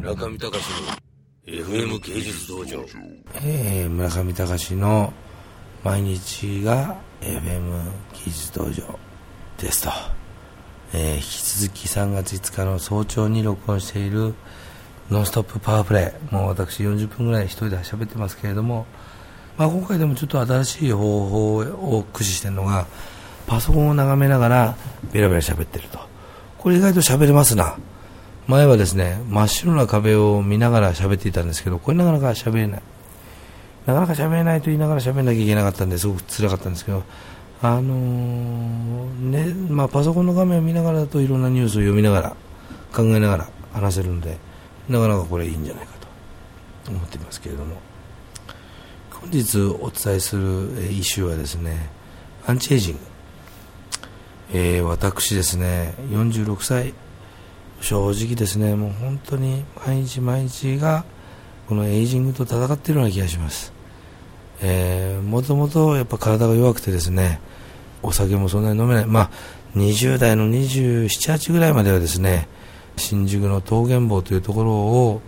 村上隆の FM 芸術道場。えー、村上隆の毎日が FM 技術道場ですと、えー、引き続き3月5日の早朝に録音しているノンストップパワープレイ。もう私40分ぐらい一人で喋ってますけれども、まあ、今回でもちょっと新しい方法を駆使してるのがパソコンを眺めながらベラベラ喋ってると。これ意外と喋れますな。前はですね真っ白な壁を見ながら喋っていたんですけどこれなかなか喋れない。なかなか喋れないと言いながら喋らなきゃいけなかったんですごく辛かったんですけどあのー、ねまあ、パソコンの画面を見ながらだといろんなニュースを読みながら考えながら話せるのでなかなかこれいいんじゃないかと思っていますけれども。本日お伝えするイシューはですねアンチエイジング、えー、私ですね46歳。正直ですねもう本当に毎日毎日がこのエイジングと戦っているような気がします。え、もともとやっぱ体が弱くてですねお酒もそんなに飲めない。まあ20代の27、8ぐらいまではですね新宿の桃源坊というところを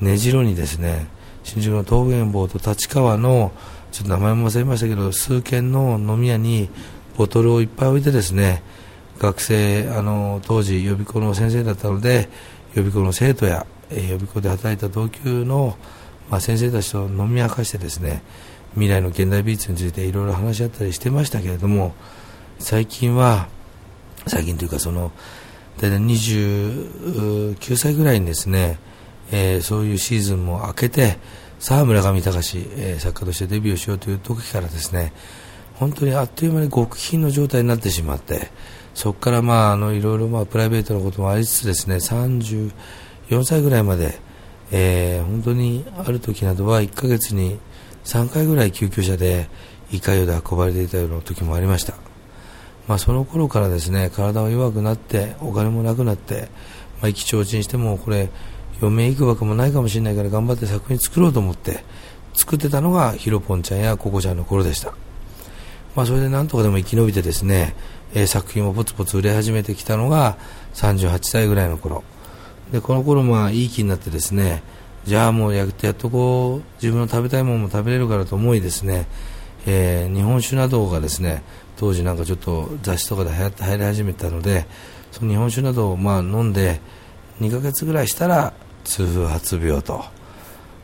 根城にですね新宿の桃源坊と立川のちょっと名前も忘れましたけど数軒の飲み屋にボトルをいっぱい置いてですね学生あの当時予備校の先生だったので予備校の生徒や、えー、予備校で働いた同級の、まあ、先生たちと飲み明かしてですね未来の現代美術についていろいろ話し合ったりしてましたけれども最近は最近というかその大体29歳ぐらいにですね、えー、そういうシーズンも明けてさあ村上隆、えー、作家としてデビューしようという時からですね本当にあっという間に極貧の状態になってしまってそこからまああのいろいろまあプライベートのこともありつつですね34歳ぐらいまで、えー、本当にある時などは1ヶ月に3回ぐらい救急車で胃潰瘍で運ばれていたような時もありました、まあ、その頃からですね体が弱くなってお金もなくなって、まあ、意気消沈してもこれ余命いくばくもないかもしれないから頑張って作品作ろうと思って作ってたのがヒロポンちゃんやココちゃんの頃でした、まあ、それでなんとかでも生き延びてですね、えー、作品をポツポツ売れ始めてきたのが38歳ぐらいの頃。でこの頃まあいい気になってですねじゃあもうやってやっとこう自分の食べたいものも食べれるからと思いですね、えー、日本酒などがですね当時なんかちょっと雑誌とかで流行って入り始めたのでその日本酒などをまあ飲んで2ヶ月ぐらいしたら痛風発病と。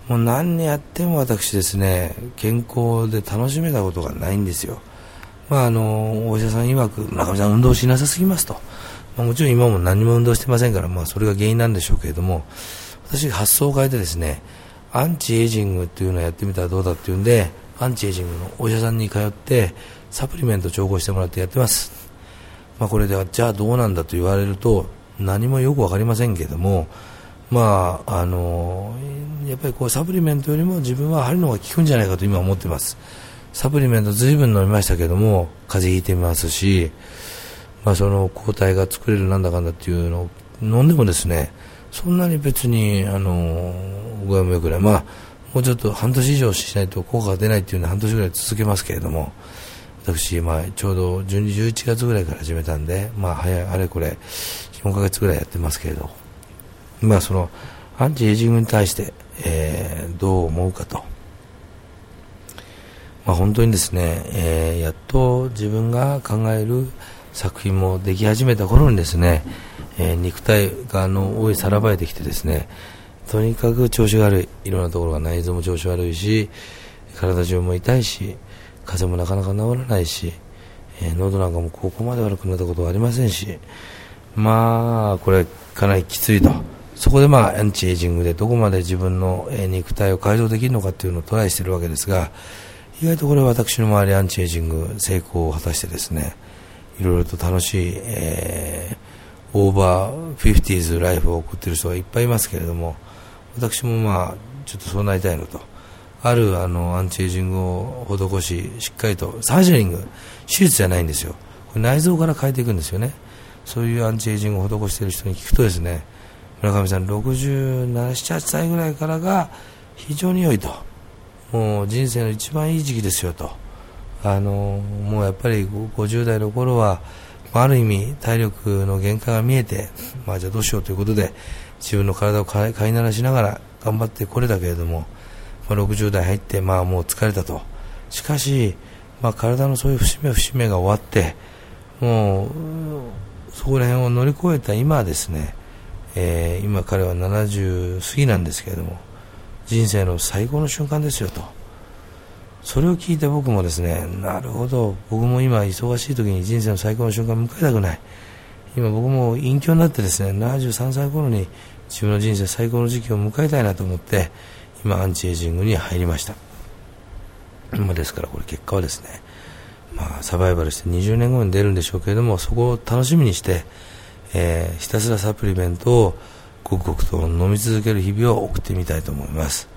もう何やっても私ですね健康で楽しめたことがないんですよ。まああのお医者さん曰く中村さん運動しなさすぎますと、まあ、もちろん今も何も運動してませんからまあそれが原因なんでしょうけれども私発想を変えてですねアンチエイジングっていうのをやってみたらどうだっていうんでアンチエイジングのお医者さんに通ってサプリメント調合してもらってやってます、まあ、これではじゃあどうなんだと言われると何もよく分かりませんけれどもまああのやっぱりこうサプリメントよりも自分は針の方が効くんじゃないかと今思ってます。サプリメントずいぶん飲みましたけども風邪ひいてますし、まあ、その抗体が作れるなんだかんだっていうのを飲んでもですねそんなに別に、あの、具合もよくない。まあ、もうちょっと半年以上しないと効果が出ないっていうのは半年ぐらい続けますけれども、私、まあ、ちょうど12、11月ぐらいから始めたんで、まあ、早い、あれこれ、4ヶ月ぐらいやってますけれど、まあ、その、アンチエイジングに対して、えー、どう思うかと。まあ、本当にですね、えー、やっと自分が考える作品もでき始めた頃にですね、えー、肉体があの大いさらばえてきてですねとにかく調子が悪いいろんなところが内臓も調子悪いし体中も痛いし風邪もなかなか治らないし、えー、喉なんかもここまで悪くなったことはありませんしまあこれかなりきついと。そこでまあアンチエイジングでどこまで自分の、肉体を改造できるのかっていうのをトライしているわけですが意外とこれ私の周りアンチエイジング成功を果たしてですねいろいろと楽しい、えーオーバーフィフティーズライフを送っている人がいっぱいいますけれども私もまあちょっとそうなりたいのと。あるあのアンチエイジングを施ししっかりとサージャリング手術じゃないんですよ。これ内臓から変えていくんですよね。そういうアンチエイジングを施している人に聞くとですね村上さん67、8歳ぐらいからが非常に良いと。もう人生の一番いい時期ですよとあのもうやっぱり50代の頃はある意味体力の限界が見えて、まあ、じゃあどうしようということで自分の体を飼いならしながら頑張ってこれたけれども、まあ、60代入って、まあ、もう疲れたと。しかし、まあ、体のそういう節目節目が終わって、もう、そこら辺を乗り越えた今ですね、えー、今彼は70過ぎなんですけれども、人生の最高の瞬間ですよと。それを聞いて僕もですね、なるほど、僕も今忙しい時に人生の最高の瞬間を迎えたくない。今僕も隠居になってですね、73歳頃に自分の人生最高の時期を迎えたいなと思って、今アンチエイジングに入りました。まあ、ですからこれ結果はですね、まあ、サバイバルして20年後に出るんでしょうけれども、そこを楽しみにして、えー、ひたすらサプリメントをごくごくと飲み続ける日々を送ってみたいと思います。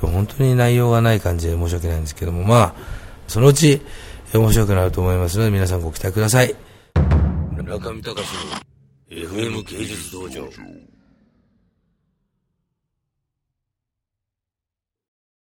今日本当に内容がない感じで申し訳ないんですけども、まあ、そのうち面白くなると思いますので、皆さんご期待ください。中見隆の FM 芸術道場。